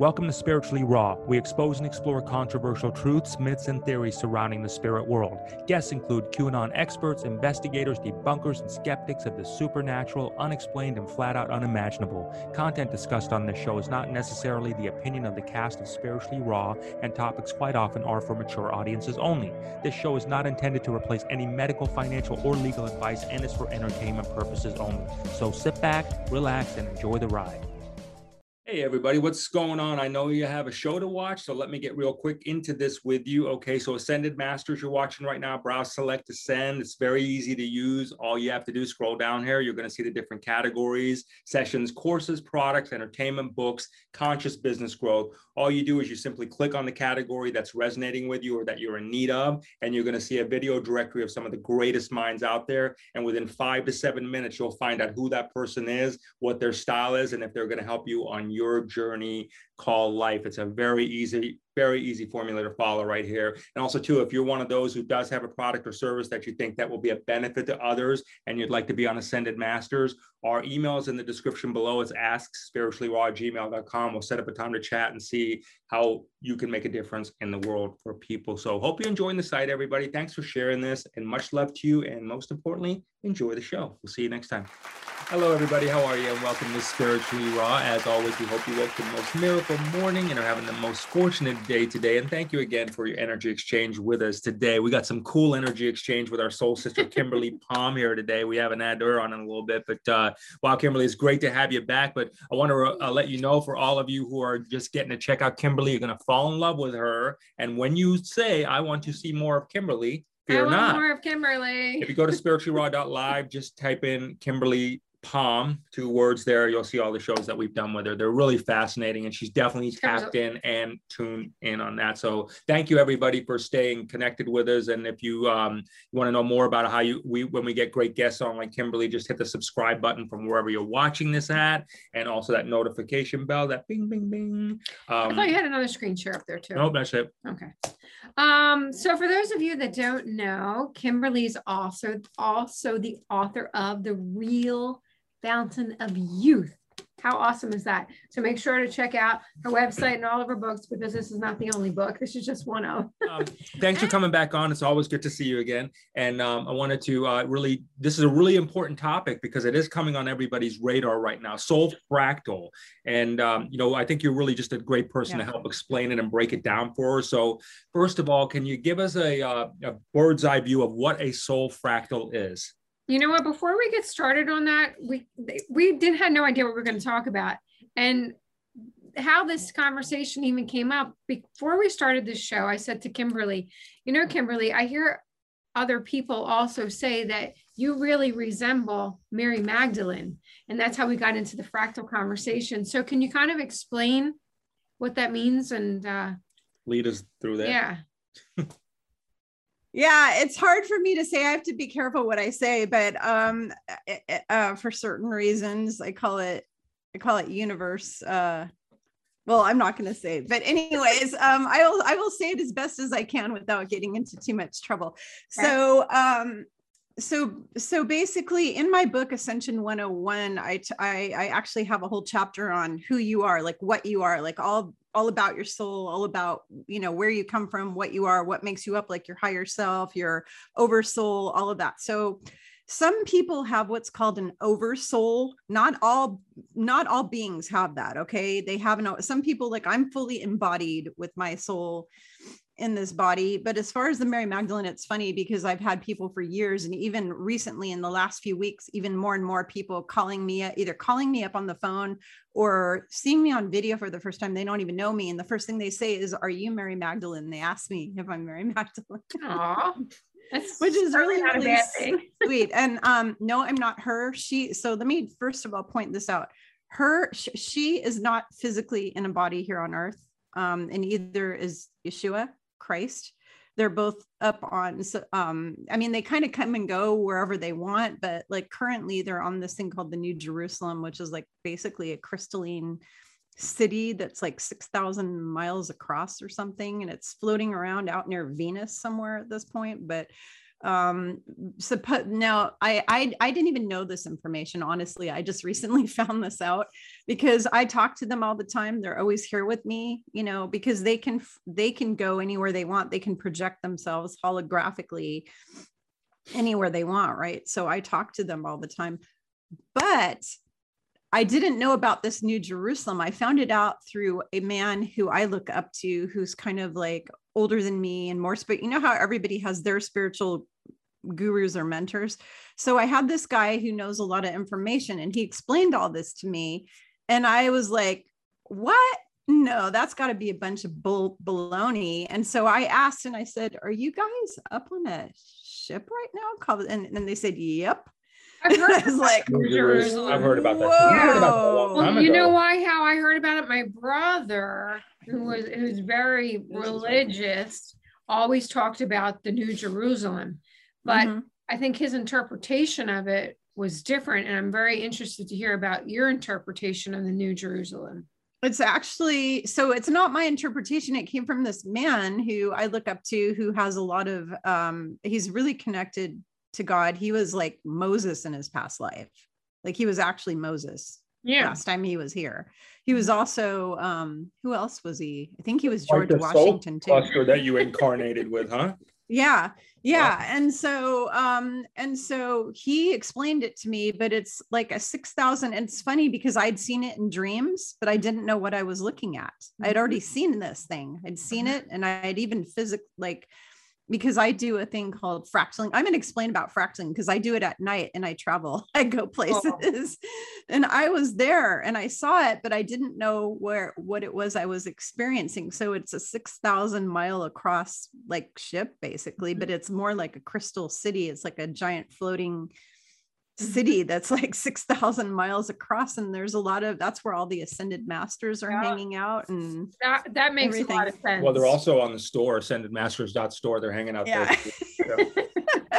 Welcome to Spiritually Raw. We expose and explore controversial truths, myths, and theories surrounding the spirit world. Guests include QAnon experts, investigators, debunkers, and skeptics of the supernatural, unexplained, and flat out unimaginable. Content discussed on this show is not necessarily the opinion of the cast of Spiritually Raw, and topics quite often are for mature audiences only. This show is not intended to replace any medical, financial, or legal advice and is for entertainment purposes only. So sit back, relax, and enjoy the ride. Hey, everybody, what's going on? I know you have a show to watch, so let me get real quick into this with you. Okay, so Ascended Masters, you're watching right now, browse, select, ascend. It's very easy to use. All you have to do is scroll down here. You're going to see the different categories, sessions, courses, products, entertainment, books, conscious business growth. All you do is you simply click on the category that's resonating with you or that you're in need of, and you're going to see a video directory of some of the greatest minds out there. And within five to seven minutes, you'll find out who that person is, what their style is, and if they're going to help you on your journey called life. It's a very easy, very easy formula to follow right here. And also too, if you're one of those who does have a product or service that you think that will be a benefit to others and you'd like to be on Ascended Masters, our email is in the description below. It's askspirituallyraw@gmail.com. We'll set up a time to chat and see how you can make a difference in the world for people. So hope you're enjoying the site, everybody. Thanks for sharing this and much love to you. And most importantly, enjoy the show. We'll see you next time. Hello, everybody. How are you? And welcome to Spiritually Raw. As always, we hope you woke the most miracle morning and are having the most fortunate day today. And thank you again for your energy exchange with us today. We got some cool energy exchange with our soul sister, Kimberly Palm, here today. We haven't had her on in a little bit, but uh, wow, Kimberly, it's great to have you back. But I want to uh, let you know for all of you who are just getting to check out Kimberly, you're going to fall in love with her. And when you say, I want to see more of Kimberly, fear not. More of Kimberly. If you go to spirituallyraw.live, just type in Kimberly Palm, two words there. You'll see all the shows that we've done with her. They're really fascinating, and she's definitely tapped in and tuned in on that. So thank you everybody for staying connected with us. And if you um, you want to know more about how you we when we get great guests on like Kimberly, just hit the subscribe button from wherever you're watching this at, and also that notification bell, that bing bing bing. Um, I thought you had another screen share up there too. Nope, that's it. Okay. Um, so for those of you that don't know, Kimberly's also also the author of the real fountain of youth. How awesome is that? So make sure to check out her website and all of her books because this is not the only book. This is just one of. um, thanks for coming back on. It's always good to see you again. And um, I wanted to uh, really, this is a really important topic because it is coming on everybody's radar right now. Soul fractal, and um, you know, I think you're really just a great person yeah. to help explain it and break it down for us. So first of all, can you give us a, uh, a bird's eye view of what a soul fractal is? You know what? Before we get started on that, we we did had no idea what we are going to talk about, and how this conversation even came up. Before we started this show, I said to Kimberly, "You know, Kimberly, I hear other people also say that you really resemble Mary Magdalene, and that's how we got into the fractal conversation. So, can you kind of explain what that means and uh, lead us through that? Yeah. yeah it's hard for me to say i have to be careful what i say but um eh, eh, uh, for certain reasons i call it i call it universe uh well i'm not going to say but anyways um i will i will say it as best as i can without getting into too much trouble. So um so so basically in my book ascension 101 I, I i actually have a whole chapter on who you are like what you are like all all about your soul all about you know where you come from what you are what makes you up like your higher self your oversoul all of that. So some people have what's called an oversoul not all not all beings have that okay? They have no some people like i'm fully embodied with my soul in this body. But as far as the Mary Magdalene, it's funny because I've had people for years, and even recently in the last few weeks, even more and more people calling me, either calling me up on the phone or seeing me on video for the first time. They don't even know me. And the first thing they say is, Are you Mary Magdalene? They ask me if I'm Mary Magdalene. Aww. which is really really sweet and um no i'm not her she so let me first of all point this out her sh- she is not physically in a body here on earth um and either is yeshua Christ. They're both up on, um, I mean, they kind of come and go wherever they want, but like currently they're on this thing called the New Jerusalem, which is like basically a crystalline city that's like 6,000 miles across or something. And it's floating around out near Venus somewhere at this point. But um suppo- now I, I i didn't even know this information honestly. I just recently found this out because i talk to them all the time. They're always here with me you know because they can they can go anywhere they want. They can project themselves holographically anywhere they want right? So i talk to them all the time. But I didn't know about this New Jerusalem. I found it out through a man who I look up to, who's kind of like older than me and more but You know how everybody has their spiritual gurus or mentors. So I had this guy who knows a lot of information, and he explained all this to me, and I was like, "What? No, that's got to be a bunch of bull baloney." And so I asked, and I said, "Are you guys up on a ship right now?" And, and they said, "Yep." I've heard I like, Jerusalem. I've heard about that. too. I heard about that Whoa. Well, you know why? How I heard about it? My brother, who was who's very religious, always talked about the New Jerusalem, but Mhm. I think his interpretation of it was different, and I'm very interested to hear about your interpretation of the New Jerusalem. It's actually so it's not my interpretation. It came from this man who I look up to who has a lot of um he's really connected to God. He was like Moses in his past life. Like he was actually Moses Yeah, last time he was here. He was also um who else was he? I think he was Like George the soul Washington too. cluster that you incarnated with, huh? yeah yeah and so um and so he explained it to me but it's like a 6000 and it's funny because i'd seen it in dreams but i didn't know what i was looking at i'd already seen this thing i'd seen it and i'd even physic like because i do a thing called fractaling i'm going to explain about fractaling because i do it at night and i travel. I go oh. places. And i was there and i saw it but i didn't know where what it was i was experiencing. So it's a 6000 mile across like ship basically but mm-hmm. it's more like a crystal city. It's like a giant floating city that's like 6000 miles across and there's a lot of that's where all the ascended masters are Yeah. hanging out and that that makes a lot of sense. Well, they're also on the store, ascendedmasters.store. They're hanging out yeah there.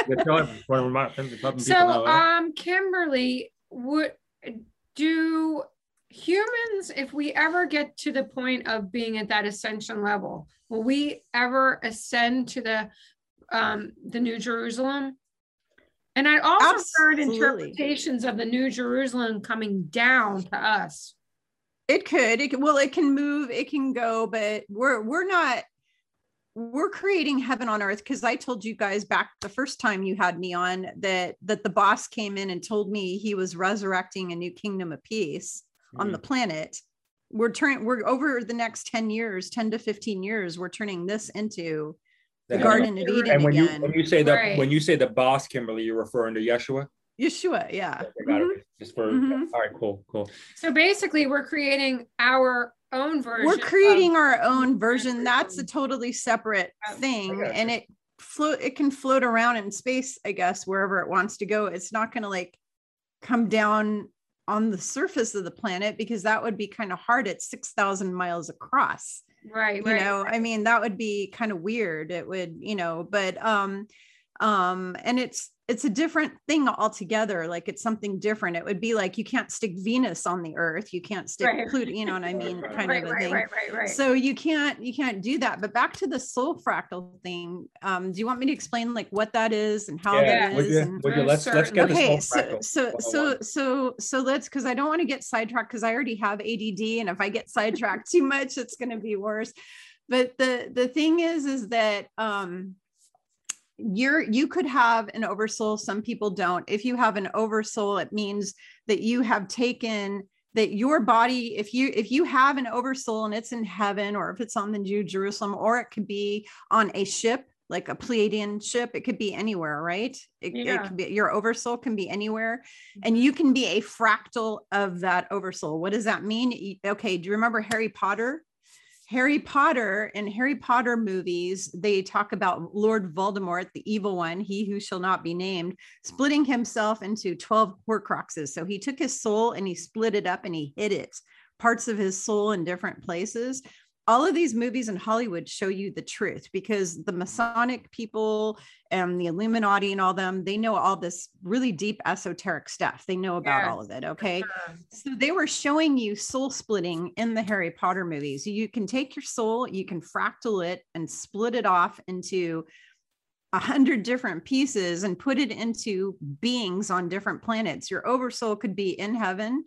Good job. Want to remind- letting people so eh? um kimberly would do humans if we ever get to the point of being at that ascension level will we ever ascend to the um the new jerusalem and i also heard interpretations of the new jerusalem coming down to us It could. It can, well, it can move. It can go, but we're we're not. We're creating heaven on earth because I told you guys back the first time you had me on that that the boss came in and told me he was resurrecting a new kingdom of peace on the hmm. planet. We're turning. We're over the next ten years, ten to fifteen years. We're turning this into the Garden of Eden And when you when you say that Right. when you say the boss, Kimberly, you're referring to Yeshua. Yeshua, yeah. I got it. Just for Mhm. all right, cool, cool. so basically we're creating our own version we're of- creating our own version that's a totally separate thing got and it float it can float around in space i guess wherever it wants to go it's not going to like come down on the surface of the planet because that would be kind of hard at 6000 miles across right you right know i mean that would be kind of weird it would you know but um um and it's it's a different thing altogether like it's something different. It would be like you can't stick venus on the earth you can't stick Right. pluto you know what i mean kind right of a right, thing. right right right. So you can't you can't do that. But back to the soul fractal thing um do you want me to explain like what that is and how Yeah, that would is you, and- would you let's let's get okay whole so fractal so so so so let's because i don't want to get sidetracked because i already have add and if i get sidetracked too much it's going to be worse. But the the thing is is that um you're you could have an oversoul some people don't. If you have an oversoul it means that you have taken that your body if you if you have an oversoul and it's in heaven or if it's on the new jerusalem or it could be on a ship like a pleiadian ship it could be anywhere right? It, it Yeah. could be your oversoul can be anywhere and mm-hmm. you can be a fractal of that oversoul. What does that mean? Okay do you remember harry potter Harry Potter in Harry Potter movies, they talk about Lord Voldemort, the evil one, he who shall not be named, splitting himself into 12 horcruxes. So he took his soul and he split it up and he hid it, parts of his soul in different places. All of these movies in Hollywood show you the truth because the Masonic people and the Illuminati and all them, they know all this really deep esoteric stuff. They know about all of it. Okay. So they were showing you soul splitting in the Harry Potter movies. You can take your soul, you can fractal it and split it off into a hundred different pieces and put it into beings on different planets. Your oversoul could be in heaven,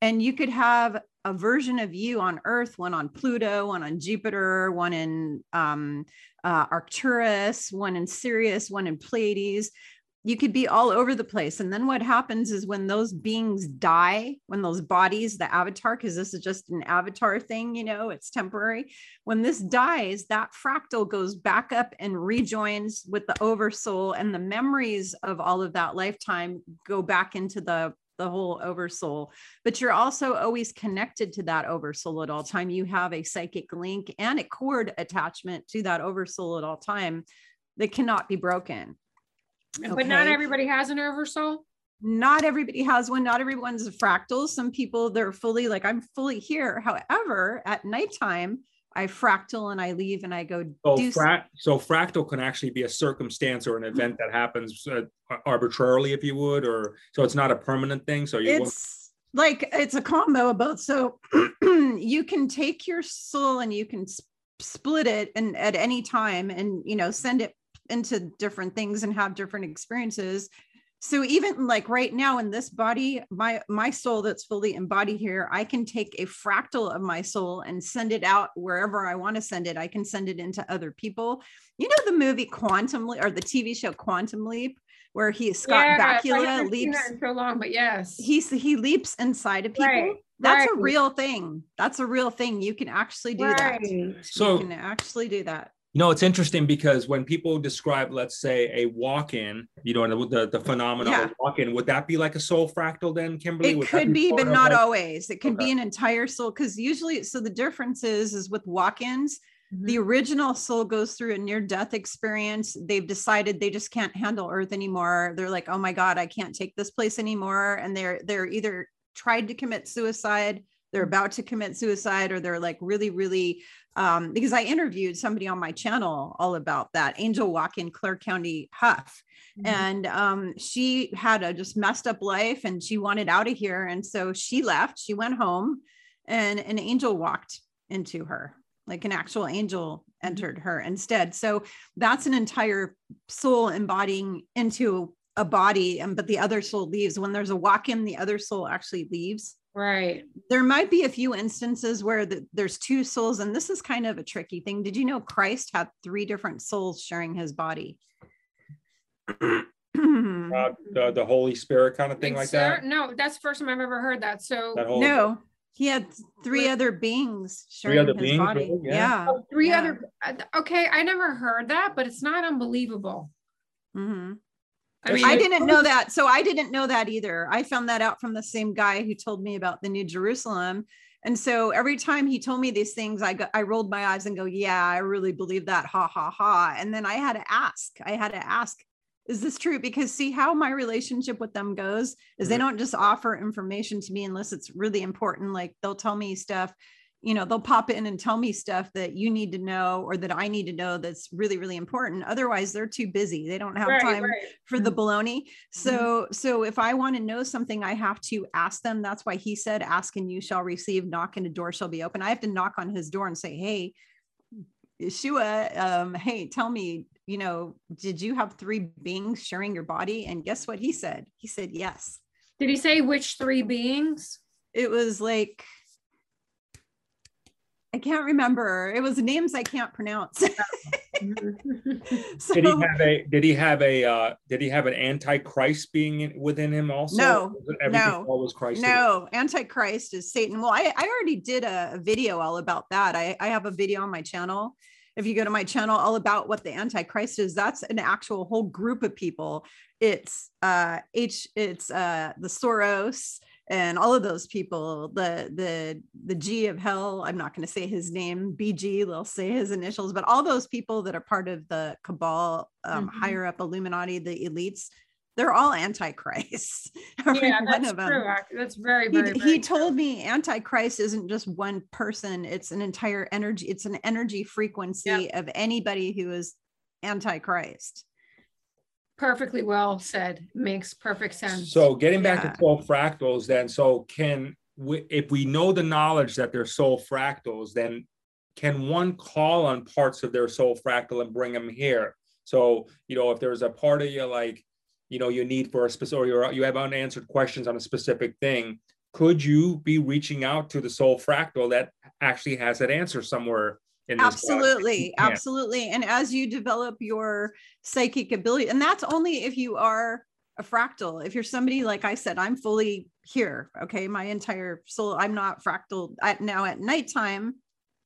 and you could have a version of you on Earth, one on Pluto, one on Jupiter, one in um, uh, Arcturus, one in Sirius, one in Pleiades you could be all over the place. And then what happens is when those beings die, when those bodies, the avatar, because this is just an avatar thing, you know, it's temporary. When this dies, that fractal goes back up and rejoins with the oversoul, and the memories of all of that lifetime go back into the the whole oversoul but you're also always connected to that oversoul at all time you have a psychic link and a cord attachment to that oversoul at all time that cannot be broken Okay. But not everybody has an oversoul. Not everybody has one. Not everyone's a fractal. Some people they're fully like I'm fully here. However, at nighttime, I fractal and I leave and I go. So, fra- so fractal can actually be a circumstance or an event that happens uh, arbitrarily, if you would, or so it's not a permanent thing. So you. It's like it's a combo of both. So you can take your soul and you can split it and at any time and you know send it into different things and have different experiences so even like right now in this body my my soul that's fully embodied here i can take a fractal of my soul and send it out wherever i want to send it i can send it into other people you know the movie quantum or the tv show quantum leap where he Scott yeah, Bakula leaps so long, but yes, he's he leaps inside of people. Right, That's right. a real thing. That's a real thing. You can actually do right. that. So you can actually do that. You know, it's interesting because when people describe, let's say, a walk-in, you know, the the phenomenon yeah. of walk-in, would that be like a soul fractal then, Kimberly? It would could be, but not like... always. It could okay. be an entire soul because usually, so the difference is, is with walk-ins, mm-hmm. the original soul goes through a near-death experience. They've decided they just can't handle Earth anymore. They're like, oh my God, I can't take this place anymore, and they're they're either tried to commit suicide they're about to commit suicide or they're like really really um, because i interviewed somebody on my channel all about that angel walk in clare county huff. Mm-hmm. and um, she had a just messed up life and she wanted out of here. And so she left she went home and an angel walked into her like an actual angel mm-hmm. entered her instead. So that's an entire soul embodying into a body and but the other soul leaves. When there's a walk in the other soul actually leaves Right. There might be a few instances where the, there's two souls, and this is kind of a tricky thing. Did you know Christ had three different souls sharing his body? uh, the, the Holy Spirit kind of thing like that? No, that's the first time I've ever heard that. So that no, he had three other beings sharing other his beings, body. Really? Yeah. yeah. Oh, three yeah. other. Uh, okay, I never heard that, but it's not unbelievable. Mm-hmm. I mean, I didn't know that. So I didn't know that either. I found that out from the same guy who told me about the New Jerusalem. And so every time he told me these things, I got, I rolled my eyes and go, yeah, I really believe that. Ha ha ha. And then I had to ask, I had to ask, is this true? Because see how my relationship with them goes is they don't just offer information to me unless it's really important. Like they'll tell me stuff you know they'll pop in and tell me stuff that you need to know or that i need to know that's really really important. Otherwise they're too busy. They don't have right, time right. for the mm-hmm. baloney. So mm-hmm. so if i want to know something i have to ask them. That's why he said ask and you shall receive. Knock and a door shall be open. I have to knock on his door and say hey yeshua um, hey tell me you know did you have three beings sharing your body? And guess what he said? He said yes. Did he say which three beings? It was like I can't remember. It was names I can't pronounce. so, did he have a did he have a uh, did he have an antichrist being in, within him also? No, no, was Christ. No, antichrist is Satan. Well, I, I already did a, a video all about that. I, I have a video on my channel. If you go to my channel, all about what the antichrist is, that's an actual whole group of people. It's uh H it's uh the Soros, and all of those people the the the g of hell i'm not going to say his name bg they'll say his initials but all those people that are part of the cabal um, mm-hmm. higher up illuminati the elites they're all antichrist yeah that's true that's very very, he, very he told me antichrist isn't just one person it's an entire energy it's an energy frequency yep. of anybody who is antichrist perfectly well said. Makes perfect sense. So getting back yeah. to soul fractals then so can we, if we know the knowledge that they're soul fractals then can one call on parts of their soul fractal and bring them here? So, you know, if there's a part of you like, you know, you need for a specific, or you have unanswered questions on a specific thing, could you be reaching out to the soul fractal that actually has that answer somewhere absolutely absolutely. And as you develop your psychic ability and that's only if you are a fractal. If you're somebody like i said i'm fully here okay? My entire soul i'm not fractal at now at nighttime.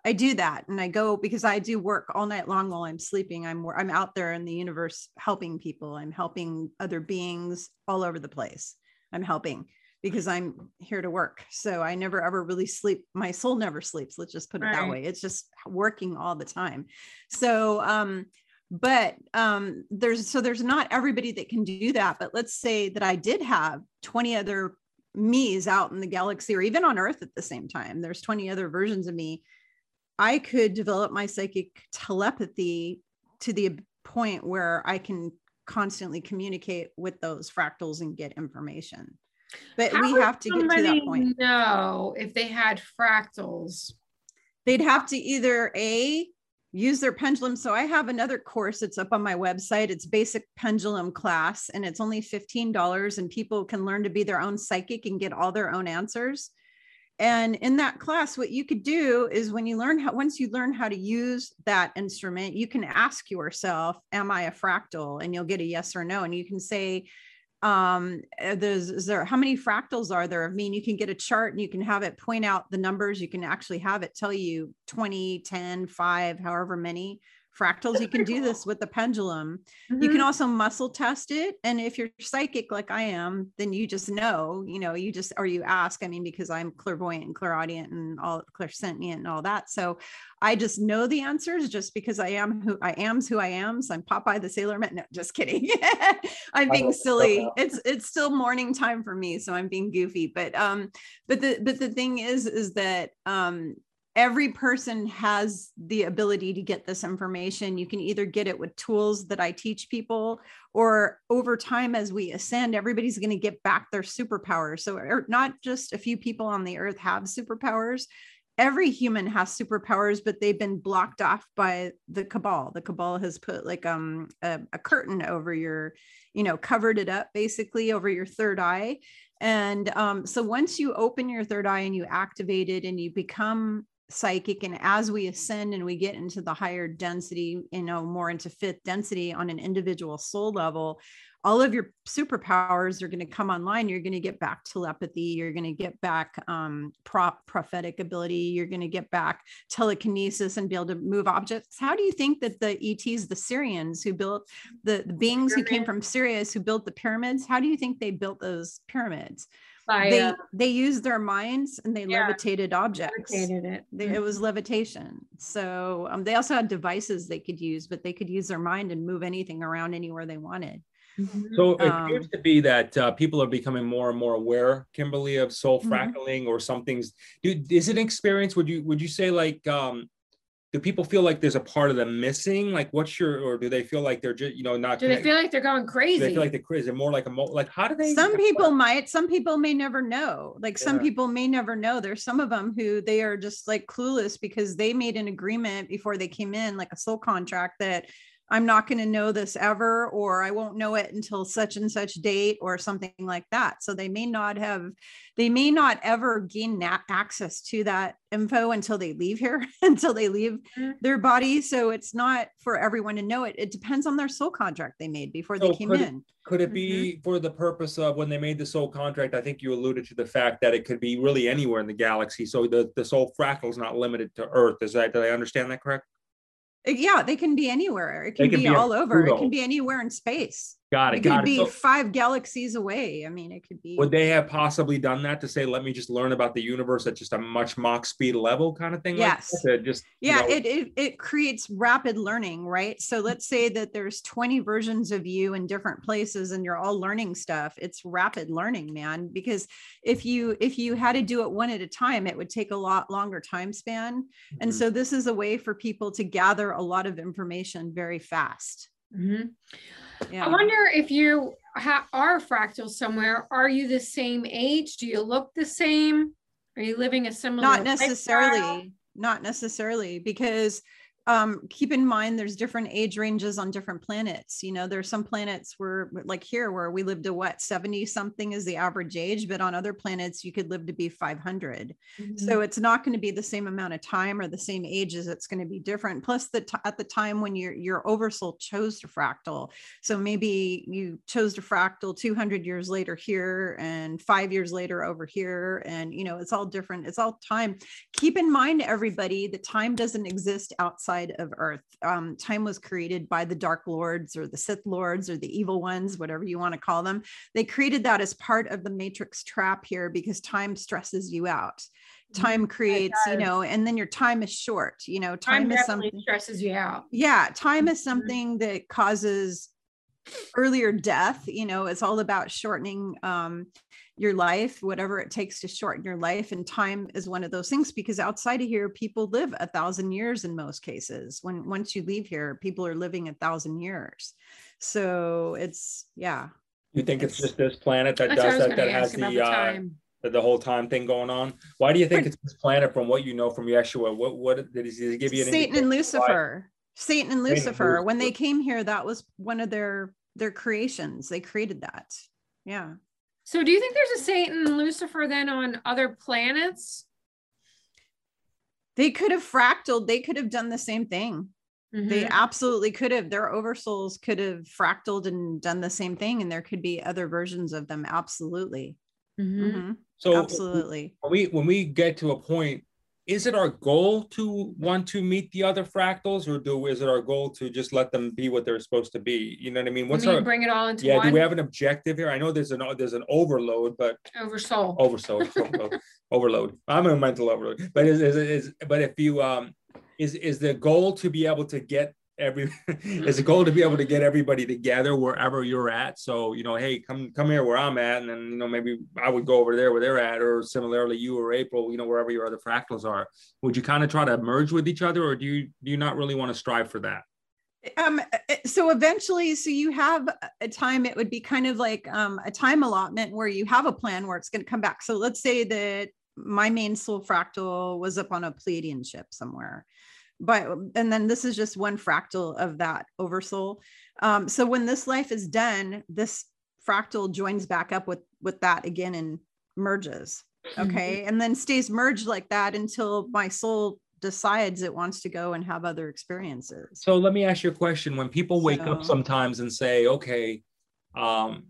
I do that and I go because I do work all night long while I'm sleeping. I'm I'm out there in the universe helping people. I'm helping other beings all over the place. I'm helping because I'm here to work. So I never ever really sleep. My soul never sleeps. Let's just put it right. that way. It's just working all the time. So um but um there's so there's not everybody that can do that but let's say that I did have 20 other me's out in the galaxy or even on earth at the same time there's 20 other versions of me I could develop my psychic telepathy to the point where I can constantly communicate with those fractals and get information. But How we have to get to that point. No, if they had fractals, they'd have to either a use their pendulum. So I have another course that's up on my website. It's basic pendulum class, and it's only $15, and people can learn to be their own psychic and get all their own answers and in that class what you could do is when you learn how once you learn how to use that instrument you can ask yourself am i a fractal and you'll get a yes or no and you can say um uh, there's is there how many fractals are there? I mean you can get a chart and you can have it point out the numbers. You can actually have it tell you 20 10 5 however many fractals. You can do this with the pendulum. Mm-hmm. You can mm-hmm. also muscle test it. And if you're psychic like I am, then you just know, you know, you just, or you ask, I mean, because I'm clairvoyant and clairaudient and all clairsentient and all that. So I just know the answers just because I am who I am's who I am. So I'm Popeye the Sailor Man. No, just kidding. I'm being silly. It's it's still morning time for me, so I'm being goofy. But um, but the but the thing is, is that um, every person has the ability to get this information. You can either get it with tools that I teach people, or over time, as we ascend, everybody's going to get back their superpowers. So, er, not just a few people on the earth have superpowers. Every human has superpowers, but they've been blocked off by the cabal. The cabal has put like um a, a curtain over your, you know, covered it up basically over your third eye. And um, so once you open your third eye and you activate it and you become psychic and as we ascend and we get into the higher density you know more into fifth density on an individual soul level all of your superpowers are going to come online. You're going to get back telepathy you're going to get back um, prop prophetic ability you're going to get back telekinesis and be able to move objects. How do you think that the ets the Sirians who built the, the beings who came from sirius who built the pyramids how do you think they built those pyramids by, they uh, they used their minds and they yeah, levitated objects. Levitated it. They, mm-hmm. It was levitation. So um, they also had devices they could use, but they could use their mind and move anything around anywhere they wanted. Mm-hmm. So it um, appears to be that uh, people are becoming more and more aware, Kimberly, of soul mm-hmm. fractaling or something's. Do, is it an experience? Would you would you say like um, do people feel like there's a part of them missing? Like, what's your, or do they feel like they're just, you know, not? Do connected? they feel like they're going crazy? Do they feel like they're crazy. More like a, mo- like, how do they? Some people might. Some people may never know. Like, yeah. some people may never know. There's some of them who they are just like clueless because they made an agreement before they came in, like a soul contract that I'm not going to know this ever, or I won't know it until such and such date, or something like that. So they may not have, they may not ever gain access to that info until they leave here, until they leave mm-hmm. their body. So it's not for everyone to know it. It depends on their soul contract they made before they came could in. It, could it be mm-hmm. for the purpose of when they made the soul contract? I think you alluded to the fact that it could be really anywhere in the galaxy. So the, the soul fractal is not limited to Earth. Is that, did I understand that correct? Yeah they can be anywhere. It can, can be, be, all over. It can be anywhere in space got it it got could it. be so, five galaxies away i mean it could be would they have possibly done that to say let me just learn about the universe at just a much Mach speed level kind of thing yes like just yeah you know, it, it it creates rapid learning right so let's say that there's 20 versions of you in different places and you're all learning stuff it's rapid learning man because if you if you had to do it one at a time it would take a lot longer time span mm-hmm. and so this is a way for people to gather a lot of information very fast. Mm-hmm. Yeah. I wonder if you ha- are fractal somewhere. Are you the same age? Do you look the same? Are you living a similar? Not necessarily. Lifestyle? Not necessarily, because um, keep in mind there's different age ranges on different planets. You know, there's some planets where, like here, where we live to what 70 something is the average age, but on other planets you could live to be 500. Mm-hmm. So it's not going to be the same amount of time or the same ages. It's going to be different. Plus, the t- at the time when your your oversoul chose to fractal, so maybe you chose to fractal 200 years later here and five years later over here, and you know it's all different. It's all time. Keep in mind, everybody, that time doesn't exist outside of Earth. Um, time was created by the Dark Lords or the Sith Lords or the evil ones, whatever you want to call them. They created that as part of the Matrix trap here because time stresses you out time creates you know and then your time is short you know Time, time, is something stresses you out. yeah time is Mhm. something that causes earlier death you know it's all about shortening um your life whatever it takes to shorten your life and time is one of those things because outside of here people live a thousand years in most cases when once you leave here people are living a thousand years so it's yeah You think it's It's- just this planet that That's what I does that, that has the, the uh, the, the whole time thing going on? Why do you think Right. it's this planet from what you know from Yeshua? What, what did he, did he give you an Satan and indication why? Lucifer. Satan and and Lucifer. When they came here, that was one of their their creations. They created that. Yeah. So do you think there's a Satan Lucifer then on other planets? They could have fractaled. They could have done the same thing. They Mhm. absolutely could have. Their oversouls could have fractaled and done the same thing. And there could be other versions of them. Absolutely. Mhm. Mhm. So Absolutely. when we when we get to a point, is it our goal to want to meet the other fractals, or do is it our goal to just let them be what they're supposed to be? You know what I mean? I What's mean, our bring it all into yeah? one Do we have an objective here? I know there's an there's an overload, but over soul. overload, overload, overload. I'm a mental overload. But is, is is but if you um is is the goal to be able to get every is the goal to be able to get everybody together wherever you're at. So you know hey come come here where i'm at and then you know maybe i would go over there where they're at or similarly you or april you know wherever your other fractals are. Would you kind of try to merge with each other or do you do you not really want to strive for that? Um uh, so eventually so you have a time it would be kind of like um a time allotment where you have a plan where it's going to come back. So let's say that my main soul fractal was up on a pleiadian ship somewhere but and then this is just one fractal of that oversoul. Um so when this life is done this fractal joins back up with with that again and merges okay? And then stays merged like that until my soul decides it wants to go and have other experiences. So let me ask you a question. When people wake up sometimes and say okay um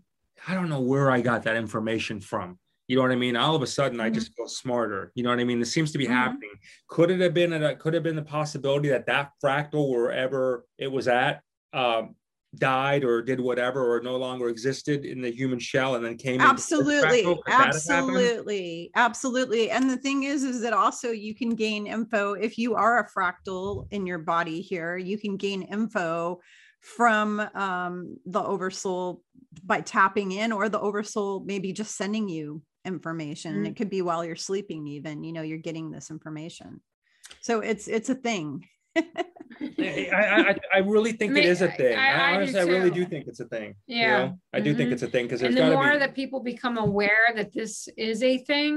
i don't know where i got that information from you know what i mean all of a sudden i Mhm. just feel smarter you know what i mean this seems to be Mhm. happening could it have been a, could have been the possibility that that fractal wherever it was at um died or did whatever or no longer existed in the human shell and then came absolutely fractal? Could that have happened? absolutely absolutely and the thing is is that also you can gain info if you are a fractal in your body here you can gain info from um, the oversoul by tapping in or the oversoul maybe just sending you information Mm. it could be while you're sleeping even you know you're getting this information so it's it's a thing I, I, I- I really think I mean, it is a thing. I- I- I, I honestly, I really do think it's a thing. you Yeah. know? I do think Mhm. it's a thing because the more be. that people become aware that this is a thing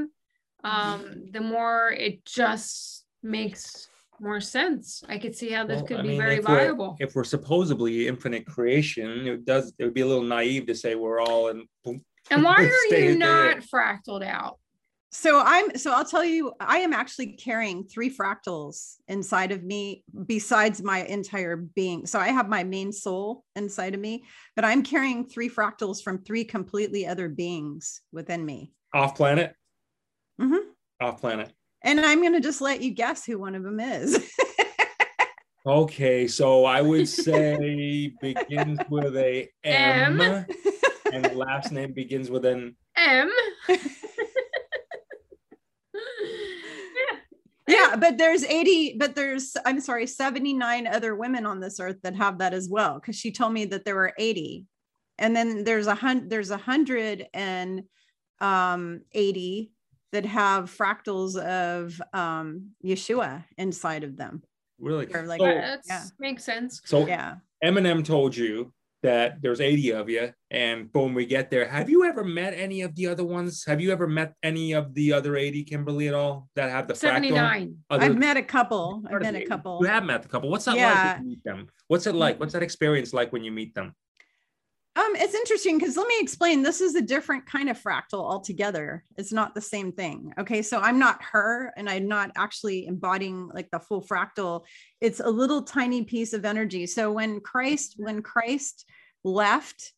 um the more it just makes more sense i could see how this Well, could I be mean, very if we're- viable if we're supposedly infinite creation, it does it would be a little naive to say we're all in. And why are stay you there. not fractaled out So I'm so I'll tell you, I am actually carrying three fractals inside of me besides my entire being. So I have my main soul inside of me, but I'm carrying three fractals from three completely other beings within me. Off planet. Mm-hmm. Off planet. And I'm going to just let you guess who one of them is. Okay, so I would say begins with a M, M. and the last name begins with an. m yeah, but there's 80, but there's, I'm sorry, 79 other women on this earth that have that as well. Cause she told me that there were 80. And then there's a hundred, there's a hundred and um 80 that have fractals of um Yeshua inside of them. Really? Or like- so, That's yeah. makes sense so Yeah. Eminem told you that there's 80 of you and boom we get there have you ever met any of the other ones have you ever met any of the other 80 kimberly at all that have the 79. Other- I've met a couple. I've met a 80? couple. you have met a couple what's that like Yeah. when you meet them what's it like what's that experience like when you meet them Um, it's interesting because let me explain. This is a different kind of fractal altogether. It's not the same thing. Okay, so I'm not her, and I'm not actually embodying like the full fractal. It's a little tiny piece of energy. So when Christ, when Christ left,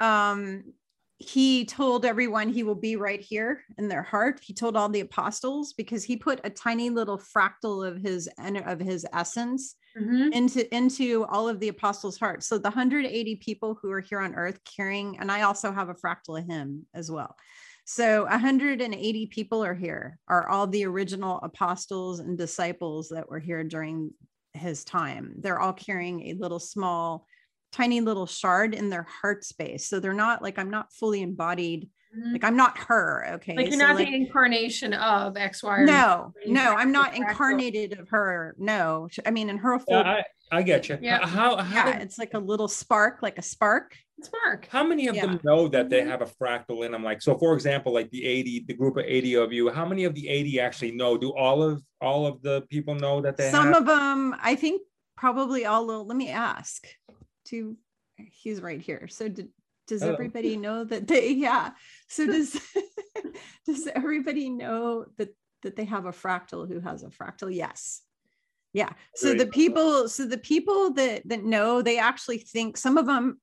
um, he told everyone he will be right here in their heart. He told all the apostles because he put a tiny little fractal of his of his essence Mhm. into into all of the apostles' hearts. So the 180 people who are here on earth carrying, and I also have a fractal of him as well. So 180 people are here, are all the original apostles and disciples that were here during his time. They're all carrying a little small, tiny little shard in their heart space. So they're not like I'm not fully embodied, Mhm. like I'm not her. Okay. Like you're So, not like- the incarnation of X, Y, or no, Z. no, I'm not incarnated of her. No, I mean in her full yeah, I, I get you Yeah. how how, yeah, it's like a little spark, like a spark. Spark. how many of Yeah. them know that they Mhm. have a fractal in them like so for example like the 80 the group of 80 of you how many of the 80 actually know do all of all of the people know that they have Some have of them, I think, probably all. Let me ask. To he's right here. So did, does Hello. everybody know that they? Yeah. So does does everybody know that that they have a fractal? Who has a fractal? Yes. Yeah. So Very the people, so the people that that know, they actually think some of them.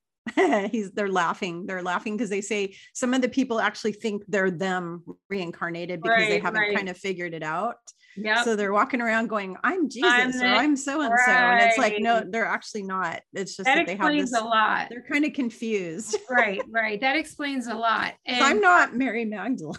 he's they're laughing they're laughing because they say some of the people actually think they're them reincarnated because they haven't right. kind of figured it out Yep. so they're walking around going, I'm Jesus I'm or I'm so and so. And it's like, no, they're actually not. It's just that that they have explains this, a lot. they're kind of confused. right, right. That explains a lot. And I'm not Mary Magdalene.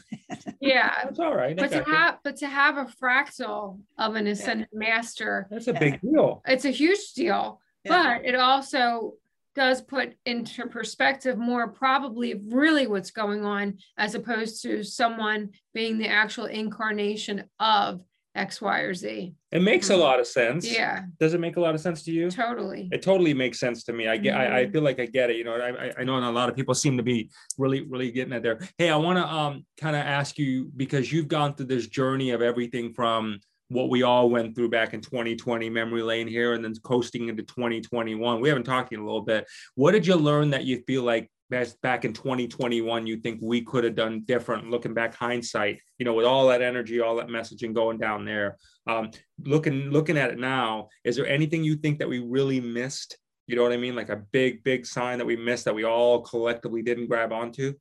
yeah. that's all right But to you. have but to have a fractal of an ascended master, that's a eh, big deal it's a huge deal. Yeah. But it also does put into perspective more probably really what's going on as opposed to someone being the actual incarnation of X, Y, or Z. It makes a Mhm. lot of sense. Yeah, Does it make a lot of sense to you? totally. It totally makes sense to me. I get. I, I Mhm. feel like I get it. You know. I, I- know a lot of people seem to be really, really getting it there. Hey, I want to um kind of ask you because you've gone through this journey of everything from what we all went through back in 2020 memory lane here and then coasting into 2021 we haven't talked in a little bit what did you learn that you feel like back in 2021 you think we could have done different looking back hindsight you know with all that energy all that messaging going down there. Um, looking looking at it now is there anything you think that we really missed? You know what i mean? Like a big big sign that we missed that we all collectively didn't grab onto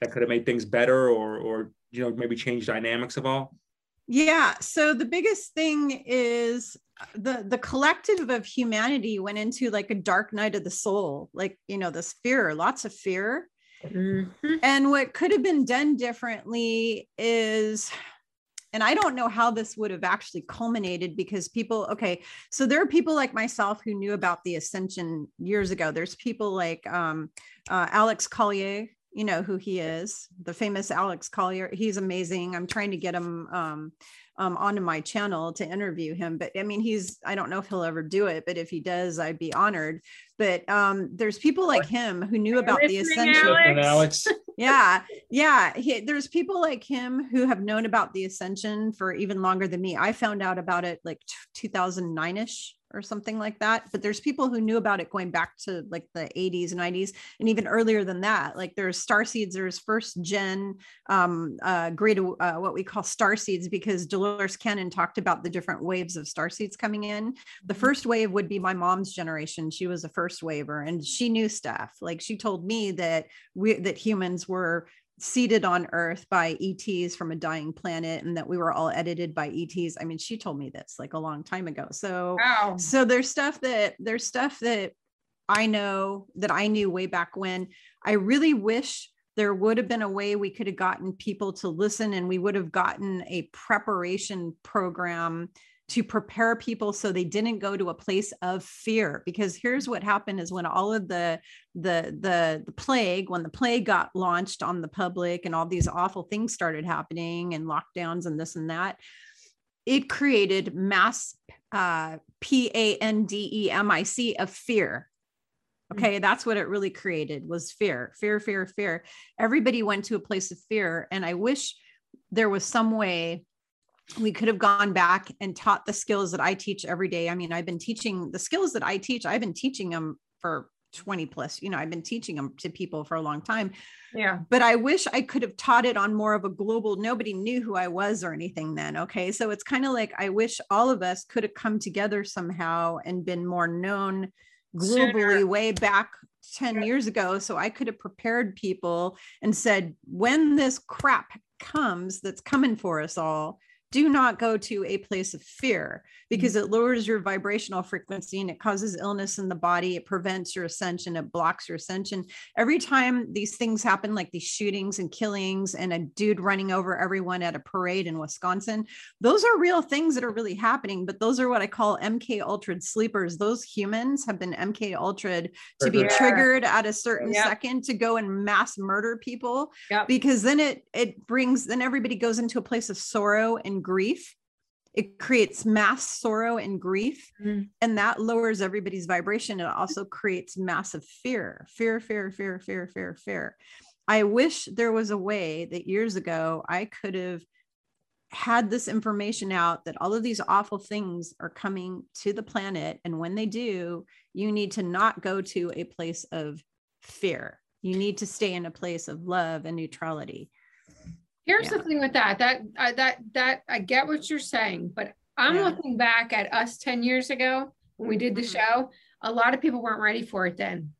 that could have made things better or or you know maybe change dynamics of all? Yeah. So the biggest thing is the the collective of humanity went into like a dark night of the soul, like you know, this fear, lots of fear. Mhm. And what could have been done differently is, and I don't know how this would have actually culminated because people, okay, so there are people like myself who knew about the ascension years ago. There's people like um, uh, Alex Collier, you know who he is, the famous Alex Collier. He's amazing. I'm trying to get him um, um, onto my channel to interview him, but I mean, he's, I don't know if he'll ever do it, but if he does, I'd be honored. But um, there's people like him who knew about the ascension Alex? Alex yeah yeah he, there's people like him who have known about the ascension for even longer than me i found out about it like 2009ish or something like that but there's people who knew about it going back to like the 80s 90s and even earlier than that like there's star seeds there's first gen um uh great uh, what we call star seeds because dolores cannon talked about the different waves of star seeds coming in. The first wave would be my mom's generation. She was a first waver and she knew stuff. Like she told me that we that humans were seeded on earth by ets from a dying planet and that we were all edited by ets i mean she told me this like a long time ago. So Wow. so there's stuff that there's stuff that i know that i knew way back when. I really wish there would have been a way we could have gotten people to listen and we would have gotten a preparation program to prepare people so they didn't go to a place of fear because here's what happened is when all of the the the the plague when the plague got launched on the public and all these awful things started happening and lockdowns and this and that it created mass uh, p-a-n-d-e-m-i-c of fear Okay, that's what it really created was fear, fear, fear, fear. Everybody went to a place of fear. And I wish there was some way we could have gone back and taught the skills that I teach every day. I mean, I've been teaching the skills that I teach, I've been teaching them for 20 plus, you know, I've been teaching them to people for a long time. Yeah. But I wish I could have taught it on more of a global, nobody knew who I was or anything then. Okay. So it's kind of like I wish all of us could have come together somehow and been more known globally Sooner. way back 10 Yeah. years ago. So I could have prepared people and said, when this crap comes that's coming for us all, do not go to a place of fear because mm. it lowers your vibrational frequency and it causes illness in the body. It prevents your ascension, it blocks your ascension. Every time these things happen, like these shootings and killings, and a dude running over everyone at a parade in Wisconsin, those are real things that are really happening. But those are what I call MK Ultra sleepers. Those humans have been MK Ultra to be Triggered. Yeah. triggered at a certain Yep. second to go and mass murder people Yep. because then it it brings then everybody goes into a place of sorrow and grief. It creates mass sorrow and grief Mm. and that lowers everybody's vibration. It also creates massive fear fear fear fear fear fear fear. I wish there was a way that years ago i could have had this information out that all of these awful things are coming to the planet and when they do you need to not go to a place of fear. You need to stay in a place of love and neutrality Here's Yeah. the thing with that. That I that that I get what you're saying, but I'm Yeah. looking back at us 10 years ago when we did the Mhm. show. A lot of people weren't ready for it then.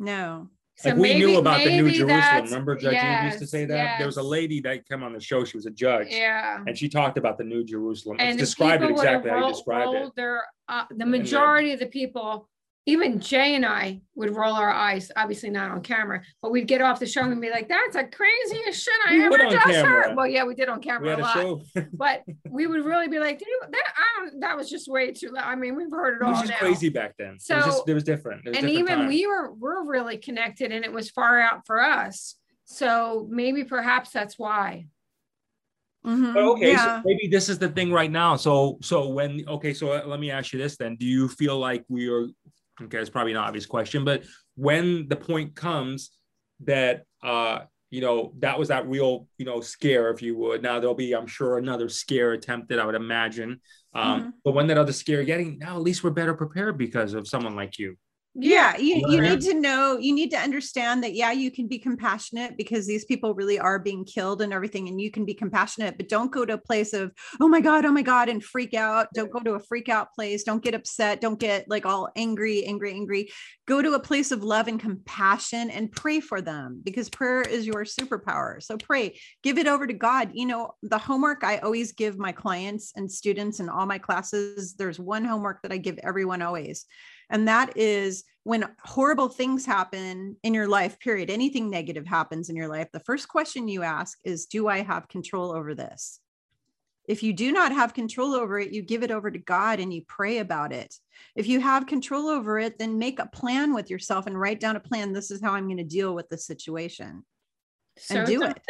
no So like we maybe, knew about the New Jerusalem. Remember, Judge Eve used to say that there was a lady that came on the show. She was a judge, Yeah. and she talked about the New Jerusalem. And the described it people would have exactly how you roll- described it. Their, uh, the then- majority of the people, even Jay and I would roll our eyes, obviously not on camera, but we'd get off the show and be like, that's the craziest shit I We ever just camera. heard. Well, yeah, we did on camera a a lot. show. but we would really be like, "Dude, that I don't, that was just way too loud. I mean, we've heard it It all It was just now. crazy back then. it was So- just it was different. It was and different even time. we were we're really connected, and it was far out for us. So maybe perhaps that's why. Mhm. Okay, yeah so maybe this is the thing right now. So so when okay, so uh, let me ask you this then. Do you feel like we are okay, it's probably an obvious question, but when the point comes that uh you know that was that real you know scare if you would now there'll be i'm sure another scare attempted i would imagine um Mhm. but when that other scare getting now at least we're better prepared because of someone like you yeah you, you need to know you need to understand that yeah you can be compassionate because these people really are being killed and everything and you can be compassionate but don't go to a place of oh my god oh my god and freak out. Don't go to a freak out place. Don't get upset. Don't get like all angry angry angry. Go to a place of love and compassion and pray for them because prayer is your superpower. So pray. Give it over to god. You know the homework i always give my clients and students in all my classes there's one homework that i give everyone always and that is when horrible things happen in your life, period, anything negative happens in your life, the first question you ask is Do I have control over this? If you do not have control over it, you give it over to God and you pray about it. If you have control over it, then make a plan with yourself and write down a plan. This is how I'm going to deal with the situation. So And do it.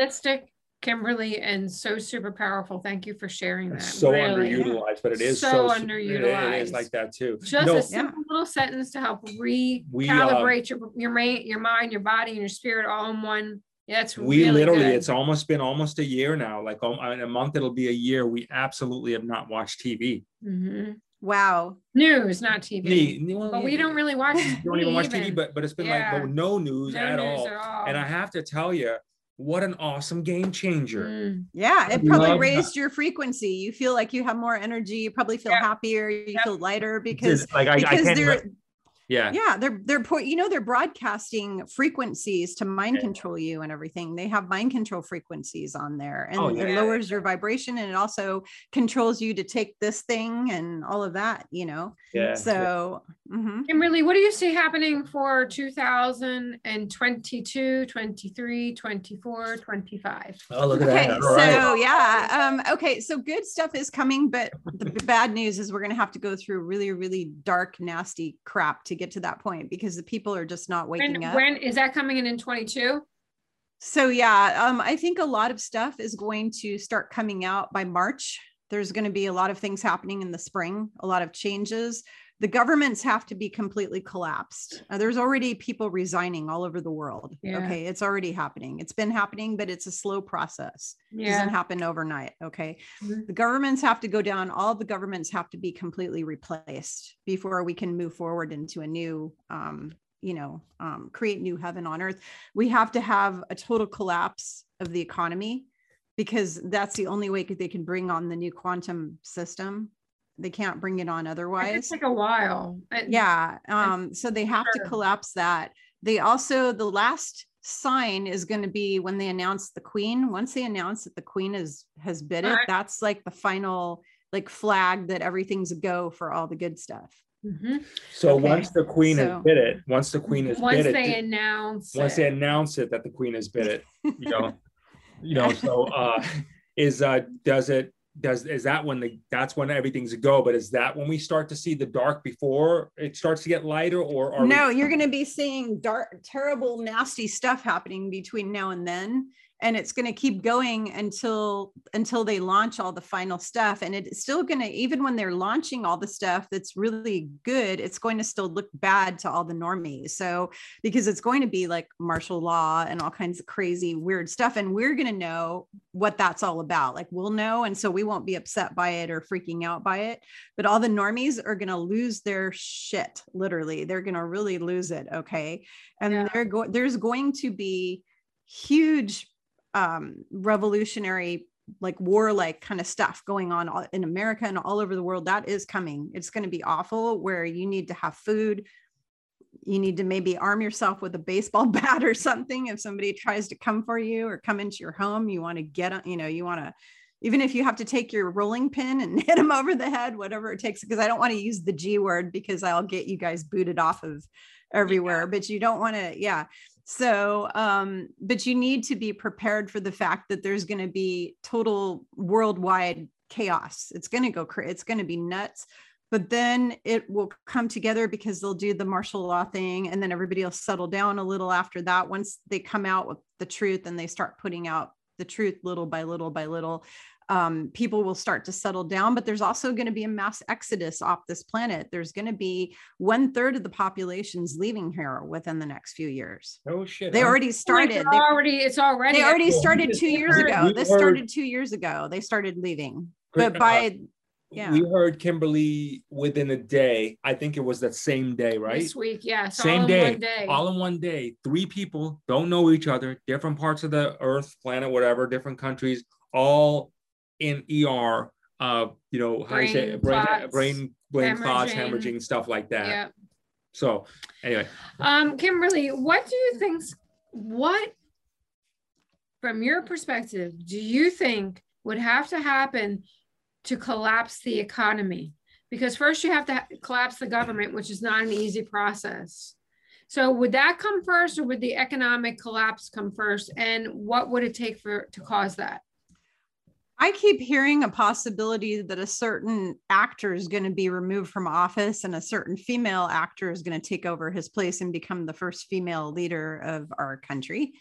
Kimberly, and so super powerful. Thank you for sharing that. it's so really. underutilized but it is So so, underutilized. it is like that too Just No, a simple little sentence to help uh, recalibrate your your mind, your mind, your body, and your spirit all in one. Yeah, it's we really literally good. it's almost been almost a year now like um, in a month it'll be a year we absolutely have not watched tv Mhm. Wow. news, not TV. Me- well, But we don't really watch. you don't even watch tv even. but but it's been Yeah. like no, no news no at news all at all. and i have to tell you what an awesome game changer Mm. Yeah, I it probably love that. raised your frequency. You feel like you have more energy. You probably feel Yeah. happier. You Yep. feel lighter because like I, I because can't they're yeah yeah they're they're po- you know they're broadcasting frequencies to mind Yeah. control you and everything they have mind control frequencies on there and Oh, it lowers your vibration and it also controls you to take this thing and all of that you know yeah so mhm. Kimberly, what do you see happening for 2022, 23, 24, 25? oh look at okay that so all right yeah um okay so good stuff is coming but the bad news is we're going to have to go through really really dark nasty crap to get to that point because the people are just not waking When, up when is that coming in in 22? So yeah, um, I think a lot of stuff is going to start coming out by March. There's going to be a lot of things happening in the spring, a lot of changes. The governments have to be completely collapsed. Uh, there's already people resigning all over the world. Yeah. Okay. It's already happening. It's been happening, but it's a slow process. It doesn't happen overnight. Okay. Mhm. The governments have to go down. All the governments have to be completely replaced before we can move forward into a new, um, you know, um, create new heaven on earth. We have to have a total collapse of the economy because that's the only way they can bring on the new quantum system. They can't bring it on It could otherwise take a while. And- yeah um so they have Sure. to collapse that they also the last sign is going to be when they announce the queen once they announce that the queen is has bid it Alright. that's like the final like flag that everything's a go for all the good stuff Mhm. So Okay, once the queen so- has bid it, once the queen has Once bid it, they th- announce. once it. they announce it that the queen has bid it, you know, you know. So uh, is uh, does it does is that when the that's when everything's a go? But is that when we start to see the dark before it starts to get lighter, or no we, you're going to be seeing dark terrible nasty stuff happening between now and then and it's going to keep going until until they launch all the final stuff and it's still going to even when they're launching all the stuff that's really good it's going to still look bad to all the normies. So because it's going to be like martial law and all kinds of crazy weird stuff and we're going to know what that's all about. Like we'll know and so we won't be upset by it or freaking out by it but all the normies are going to lose their shit literally. They're going to really lose it okay? And Yeah. they're going there's going to be huge um revolutionary like warlike kind of stuff going on all- in america and all over the world that is coming. It's going to be awful where you need to have food. You need to maybe arm yourself with a baseball bat or something if somebody tries to come for you or come into your home. You want to get on you know you want to even if you have to take your rolling pin and hit them over the head whatever it takes because i don't want to use the g word because i'll get you guys booted off of everywhere but you don't want to yeah so um but you need to be prepared for the fact that there's going to be total worldwide chaos. It's going to go cra- it's going to be nuts but then it will come together because they'll do the martial law thing and then everybody will settle down a little after that. Once they come out with the truth and they start putting out the truth little by little by little um, people will start to settle down but there's also going to be a mass exodus off this planet there's going to be one third of the population's leaving here within the next few years Oh shit! they already started they're they, already, it's already. they already Well, started two years ago we this heard- started two years ago they started leaving but uh, by yeah. we heard Kimberly within a day. I think it was that same day, right? This week, yes. Same all in day, one day. all in one day. Three people don't know each other, different parts of the earth, planet, whatever, different countries, all in ER. Uh, you know, how you say Brain brain, clots, brain, brain clots, hemorrhaging. hemorrhaging, stuff like that. yeah. So, anyway, Um, Kimberly, what do you think? What, from your perspective, do you think would have to happen to collapse the economy? Because first you have to collapse the government, which is not an easy process. So would that come first, or would the economic collapse come first? And what would it take for to cause that? I keep hearing a possibility that a certain actor is going to be removed from office and a certain female actor is going to take over his place and become the first female leader of our country.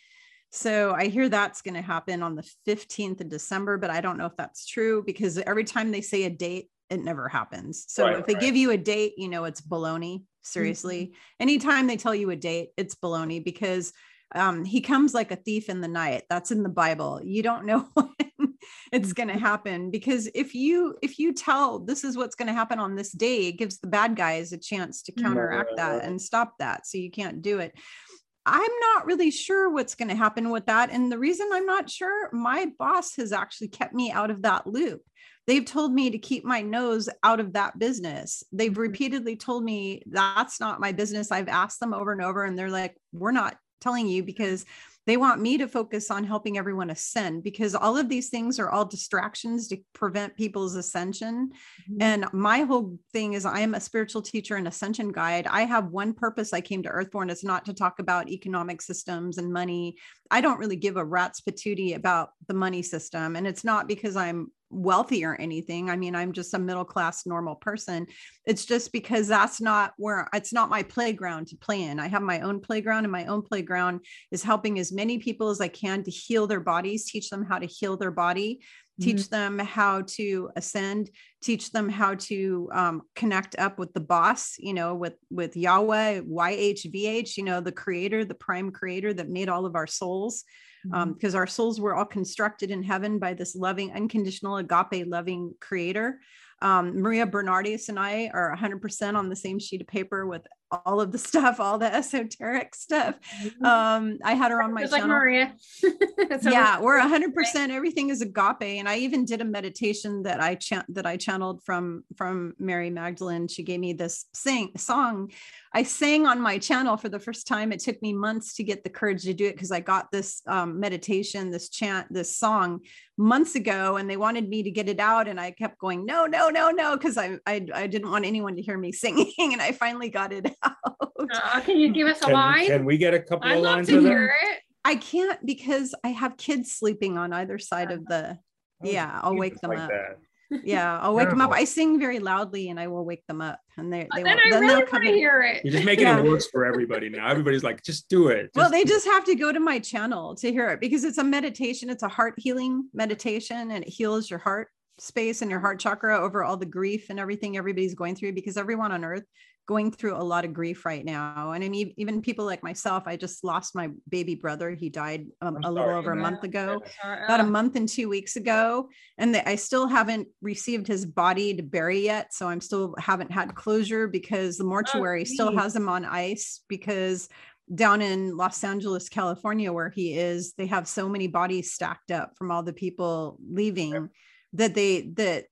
So I hear that's going to happen on the 15th of December, but I don't know if that's true because every time they say a date, it never happens. So Right, if they right. give you a date, you know it's baloney. Seriously. Anytime they tell you a date, it's baloney because um, he comes like a thief in the night. That's in the Bible. You don't know when it's going to happen because if you if you tell this is what's going to happen on this day, it gives the bad guys a chance to counteract that and stop that. So you can't do it. I'm not really sure what's going to happen with that. And the reason I'm not sure, my boss has actually kept me out of that loop. They've told me to keep my nose out of that business. They've mm-hmm. repeatedly told me that's not my business. I've asked them over and over, and they're like, we're not telling you because they want me to focus on helping everyone ascend because all of these things are all distractions to prevent people's ascension. Mhm. And my whole thing is I am a spiritual teacher and ascension guide. I have one purpose I came to Earthborn is not to talk about economic systems and money. I don't really give a rat's patootie about the money system. And it's not because I'm wealthy or anything. I mean, I'm just a middle class normal person. It's just because that's not where it's not my playground to play in. I have my own playground and my own playground is helping as many people as I can to heal their bodies, teach them how to heal their body teach them how to ascend teach them how to um, connect up with the boss you know with with yahweh yhvh you know the creator the prime creator that made all of our souls because um, our souls were all constructed in heaven by this loving unconditional agape loving creator. Um, Maria Bernardis and I are 100% on the same sheet of paper with all of the stuff, all the esoteric stuff. Mm-hmm. Um, I had her on my channel. Like Maria. yeah, we're 100%. Everything is agape, and I even did a meditation that I chant that I channeled from from Mary Magdalene. She gave me this sing song. I sang on my channel for the first time. It took me months to get the courage to do it because I got this um, meditation, this chant, this song months ago, and they wanted me to get it out, and I kept going, no, no, no, no, because I, I I didn't want anyone to hear me singing, and I finally got it uh, can you give us a can, line? Can we get a couple I'd of love lines to of hear them? it. I can't because I have kids sleeping on either side of the. Oh, yeah, I'll wake them like up. that. Yeah, I'll wake them up. I sing very loudly and I will wake them up, and they they then won't. I Then really they'll want come. to in. hear it. You're just making Yeah. it worse for everybody now. Everybody's like, just do it. Well, they just have to go to my channel to hear it because it's a meditation. It's a heart healing meditation, and it heals your heart space and your heart chakra over all the grief and everything everybody's going through. Because everyone on earth going through a lot of grief right now, and I mean, even people like myself. I just lost my baby brother. He died um, a little over a month ago. About a month and two weeks ago and that i still haven't received his body to bury yet so i'm still haven't had closure because the mortuary still has him on ice because down in los angeles california where he is they have so many bodies stacked up from all the people leaving that they that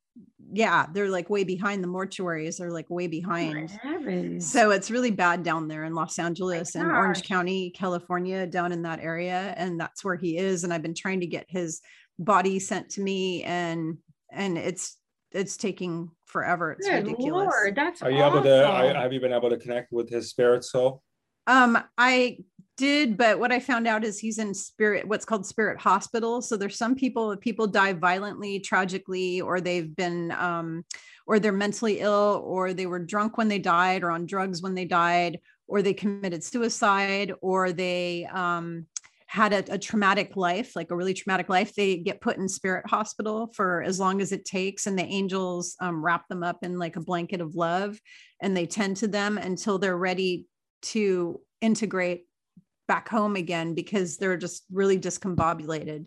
yeah they're like way behind the mortuaries they're like way behind heavens. so it's really bad down there in Los Angeles and Orange. County, California, down in that area. And that's where he is. And I've been trying to get his body sent to me and and it's it's taking forever. It's Good ridiculous. Lord, that's Are you able to? awful. Are, have you been able to connect with his spirit soul? Um, I did, but what I found out is he's in spirit, what's called spirit hospital. So there's some people, if people die violently, tragically, or they've been, um, or they're mentally ill, or they were drunk when they died, or on drugs when they died, or they committed suicide, or they um, had a, a traumatic life, like a really traumatic life, they get put in spirit hospital for as long as it takes, and the angels um, wrap them up in like a blanket of love, and they tend to them until they're ready to integrate back home again because they're just really discombobulated.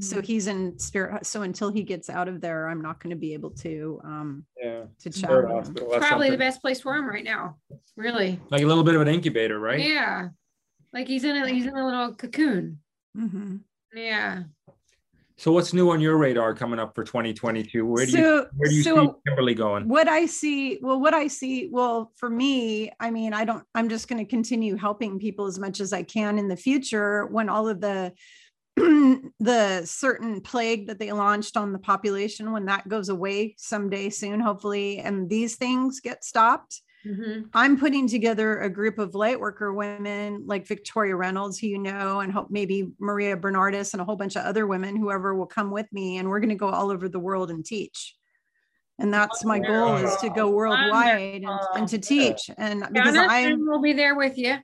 So Mhm. he's in spirit. So until he gets out of there, I'm not going to be able to um Yeah. to chat Spirit with him. hospital. That's probably the best place for him right now. Really. Like a little bit of an incubator, right? Yeah. Like he's in a he's in a little cocoon. Mhm. Yeah. So what's new on your radar coming up for 2022? Where do you So where do you see Kimberly going? what I see, well, what I see, well, for me, I mean, I don't, I'm just going to continue helping people as much as I can in the future when all of the the certain plague that they launched on the population when that goes away someday soon hopefully and these things get stopped Mhm. I'm putting together a group of light worker women like Victoria Reynolds, who you know, and hope maybe Maria Bernardis and a whole bunch of other women, whoever will come with me. And we're going to go all over the world and teach. And that's my goal is to go worldwide and, and to teach. And because Jonathan I'm, will be there with you.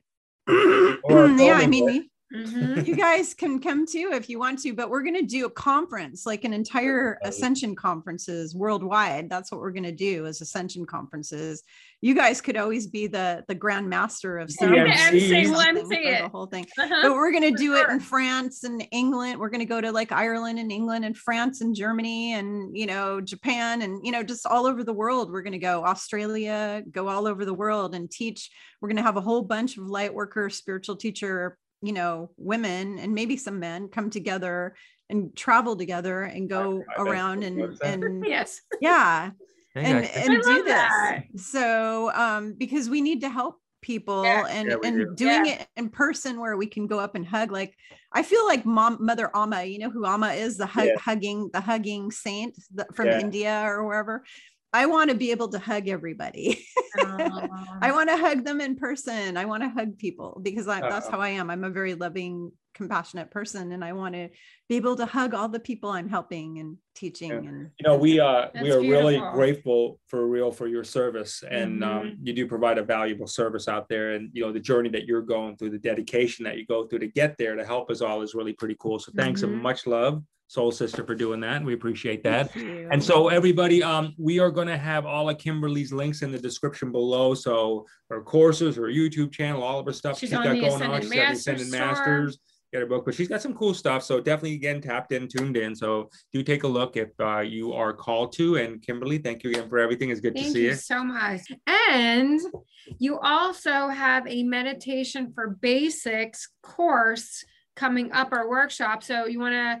Yeah, I Golden mean, Boy. we- Mhm. you guys can come too if you want to, but we're going to do a conference, like an entire ascension conferences worldwide. That's what we're going to do is ascension conferences. You guys could always be the the grand master of Yeah, MC, something MC the whole thing. Uh-huh. But we're going to do it in France and England. We're going to go to like Ireland and England and France and Germany and you know Japan and you know just all over the world. We're going to go Australia, go all over the world and teach. We're going to have a whole bunch of light worker, spiritual teacher, you know, women and maybe some men come together and travel together and go I bet around and and Yes. yeah and and do this that. so um because we need to help people Yeah. and Yeah, and do. doing it in person where we can go up and hug like i feel like mom mother amma you know who amma is the hug, Yeah. hugging the hugging saint the, from Yeah. india or wherever i want to be able to hug everybody Aw. i want to hug them in person i want to hug people because I, that's how i am i'm a very loving compassionate person and i want to be able to hug all the people i'm helping and teaching Yeah. and you know we uh we That's are really grateful for real for your service and Mm-hmm. um, you do provide a valuable service out there and you know the journey that you're going through the dedication that you go through to get there to help us all is really pretty cool so thanks Mhm. and much love soul sister for doing that. We appreciate that. And so everybody, um, we are going to have all of Kimberly's links in the description below. So her courses, her YouTube channel, all of her stuff She's she's on got the going on. Ascended She's got the Masters Ascended. Masters. Get her book, but she's got some cool stuff. So definitely, again, tapped in, tuned in. So do take a look if uh, you are called to. And Kimberly, thank you again for everything. It's good to see you you. so much. And you also have a meditation for basics course coming up our workshop. So you want to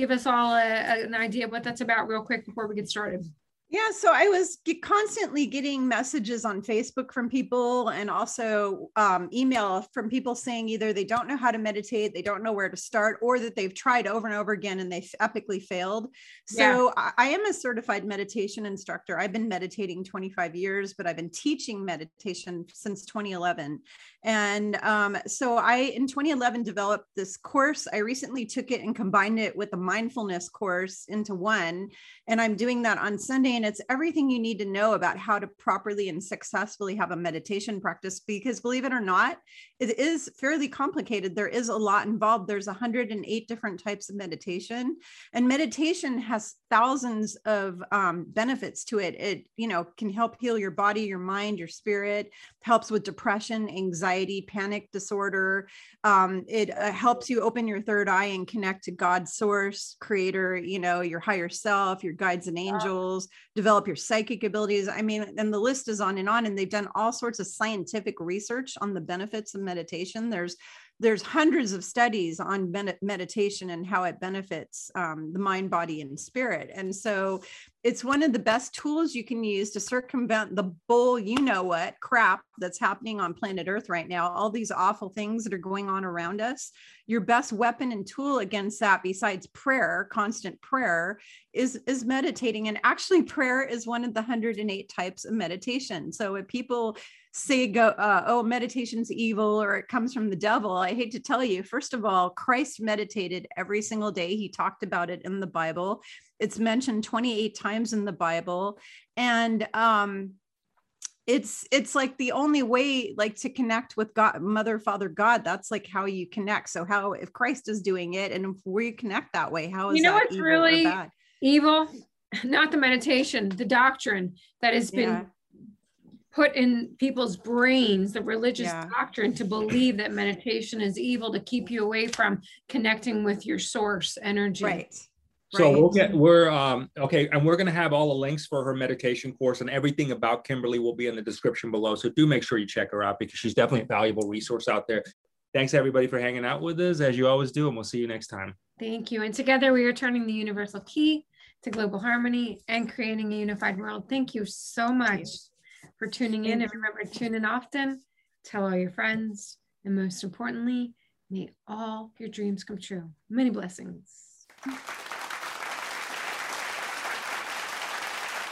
give us all a, a- an idea of what that's about real quick before we get started. Yeah, so I was constantly getting messages on Facebook from people and also um, email from people saying either they don't know how to meditate, they don't know where to start, or that they've tried over and over again and they've epically failed. So I, I am a certified meditation instructor. I've been meditating 25 years, but I've been teaching meditation since 2011. And um, so I, in 2011, developed this course. I recently took it and combined it with a mindfulness course into one. And I'm doing that on Sunday. And it's everything you need to know about how to properly and successfully have a meditation practice. Because believe it or not, it is fairly complicated. There is a lot involved. There's 108 different types of meditation. And meditation has thousands of um, benefits to it. It, you know, can help heal your body, your mind, your spirit, helps with depression, anxiety, panic disorder. Um, it uh, helps you open your third eye and connect to God's source, creator, you know, your higher self, your guides and angels, develop your psychic abilities. I mean, and the list is on and on. And they've done all sorts of scientific research on the benefits of meditation. There's there's hundreds of studies on med- meditation and how it benefits um, the mind, body, and spirit. And so it's one of the best tools you can use to circumvent the bull, you know what, crap that's happening on planet Earth right now, all these awful things that are going on around us. Your best weapon and tool against that, besides prayer, constant prayer, is, is meditating. And actually, prayer is one of the 108 types of meditation. So if people say go uh, oh meditation's evil or it comes from the devil. I hate to tell you first of all christ meditated every single day. He talked about it in the bible. It's mentioned 28 times in the bible. And um it's it's like the only way like to connect with god mother father god that's like how you connect. So how if christ is doing it and if we connect that way how is You know that what's evil really- Evil, not the meditation, the doctrine that has been Yeah. Put in people's brains, the religious Yeah. doctrine to believe that meditation is evil to keep you away from connecting with your source energy. right So we'll get we're um okay, and we're gonna have all the links for her meditation course and everything about Kimberly will be in the description below. So do make sure you check her out because she's definitely a valuable resource out there. Thanks everybody for hanging out with us as you always do, and we'll see you next time. Thank you. And together we are turning the universal key to global harmony and creating a unified world. Thank you so much for tuning in. And remember, tune in often, tell all your friends, and most importantly, may all your dreams come true. Many blessings.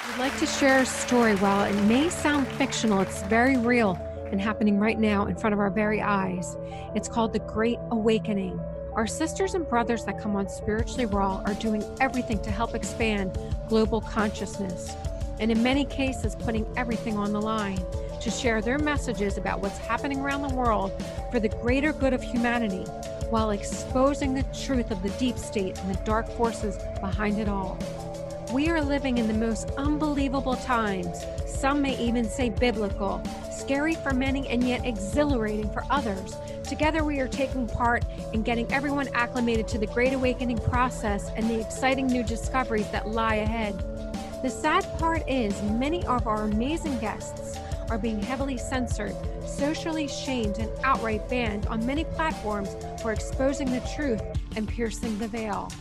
I'd like to share a story. While it may sound fictional, it's very real and happening right now in front of our very eyes. It's called The Great Awakening. Our sisters and brothers that come on Spiritually Raw are doing everything to help expand global consciousness, and in many cases, putting everything on the line to share their messages about what's happening around the world for the greater good of humanity while exposing the truth of the deep state and the dark forces behind it all. We are living in the most unbelievable times. Some may even say biblical, scary for many and yet exhilarating for others. Together, we are taking part in getting everyone acclimated to the Great Awakening process and the exciting new discoveries that lie ahead. The sad part is, many of our amazing guests are being heavily censored, socially shamed, and outright banned on many platforms for exposing the truth and piercing the veil.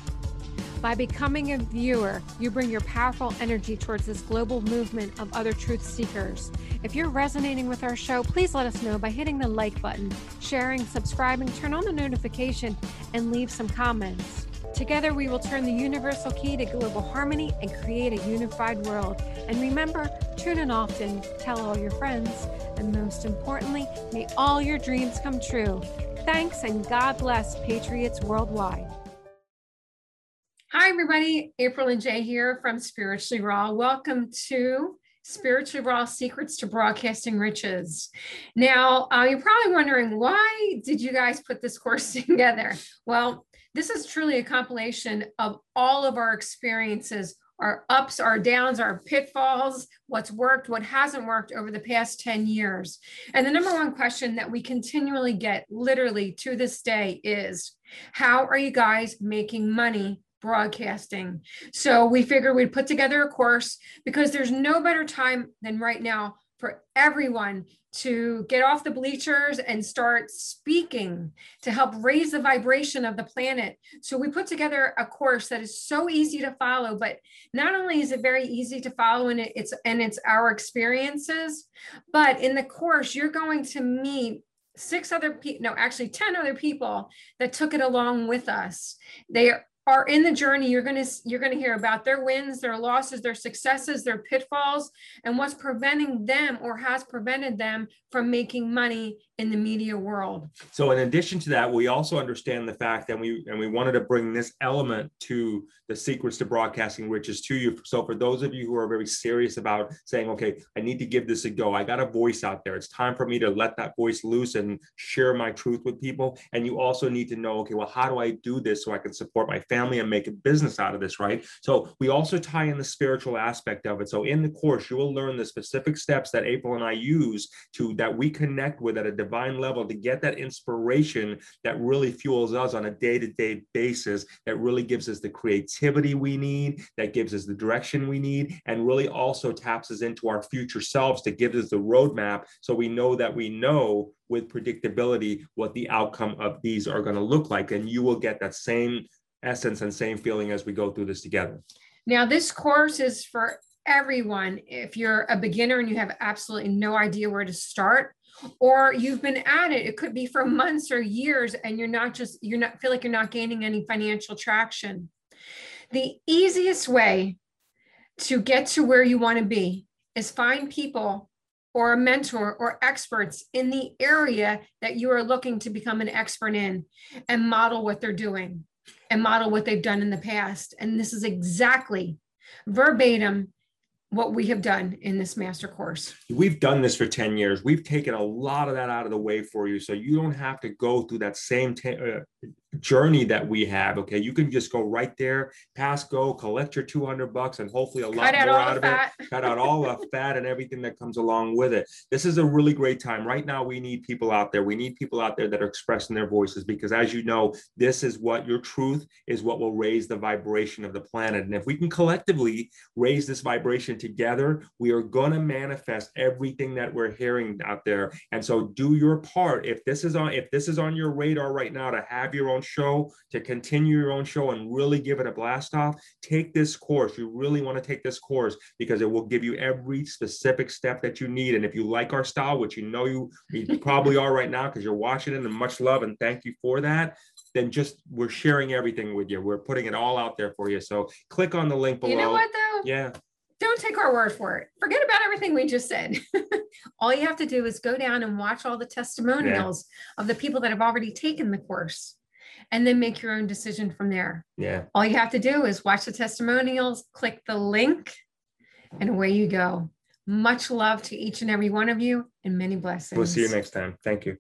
By becoming a viewer, you bring your powerful energy towards this global movement of other truth seekers. If you're resonating with our show, please let us know by hitting the like button, sharing, subscribing, turn on the notification, and leave some comments. Together, we will turn the universal key to global harmony and create a unified world. And remember, tune in often, tell all your friends, and most importantly, may all your dreams come true. Thanks, and God bless Patriots worldwide. Hi, everybody. April and Jay here from Spiritually Raw. Welcome to Spiritually Raw Secrets to Broadcasting Riches. Now, uh, you're probably wondering why did you guys put this course together? Well, this is truly a compilation of all of our experiences our ups, our downs, our pitfalls, what's worked, what hasn't worked over the past 10 years. And the number one question that we continually get, literally to this day, is how are you guys making money broadcasting? So we figured we'd put together a course because there's no better time than right now for everyone to get off the bleachers and start speaking to help raise the vibration of the planet. So we put together a course that is so easy to follow, but not only is it very easy to follow and it's and it's our experiences, but in the course you're going to meet six other people no actually 10 other people that took it along with us they are in the journey you're going to you're going to hear about their wins their losses their successes their pitfalls and what's preventing them or has prevented them from making money in the media world. So in addition to that, we also understand the fact that we and we wanted to bring this element to the secrets to broadcasting riches to you. So for those of you who are very serious about saying, okay, I need to give this a go. I got a voice out there. It's time for me to let that voice loose and share my truth with people. And you also need to know, okay, well, how do I do this so I can support my family and make a business out of this, right? So we also tie in the spiritual aspect of it. So in the course, you will learn the specific steps that April and I use to that we connect with at a divine level to get that inspiration that really fuels us on a day-to-day basis that really gives us the creativity we need that gives us the direction we need and really also taps us into our future selves to give us the roadmap so we know that we know with predictability what the outcome of these are going to look like. And you will get that same essence and same feeling as we go through this together. Now this course is for everyone. If you're a beginner and you have absolutely no idea where to start or you've been at it it could be for months or years and you're not just you're not feel like you're not gaining any financial traction. The easiest way to get to where you want to be is find people or a mentor or experts in the area that you are looking to become an expert in and model what they're doing and model what they've done in the past. And this is exactly verbatim what we have done in this master course. We've done this for 10 years. We've taken a lot of that out of the way for you. So you don't have to go through that same uh, journey that we have. Okay, you can just go right there, pass go, collect your 200 bucks, and hopefully a lot more out of fat. it. Cut out all the fat and everything that comes along with it. This is a really great time. Right now, we need people out there. We need people out there that are expressing their voices because, as you know, this is what your truth is what will raise the vibration of the planet. And if we can collectively raise this vibration together, we are going to manifest everything that we're hearing out there. And so, do your part. If this is on, if this is on your radar right now to have your own show, to continue your own show and really give it a blast off, take this course. You really want to take this course because it will give you every specific step that you need. And if you like our style, which you know you, you probably are right now because you're watching it and much love and thank you for that, then just we're sharing everything with you. We're putting it all out there for you. So click on the link below. You know what though? Yeah don't take our word for it. Forget about everything we just said. all you have to do is go down and watch all the testimonials yeah. of the people that have already taken the course and then make your own decision from there. Yeah. All you have to do is watch the testimonials, click the link, and away you go. Much love to each and every one of you and many blessings. We'll see you next time. Thank you.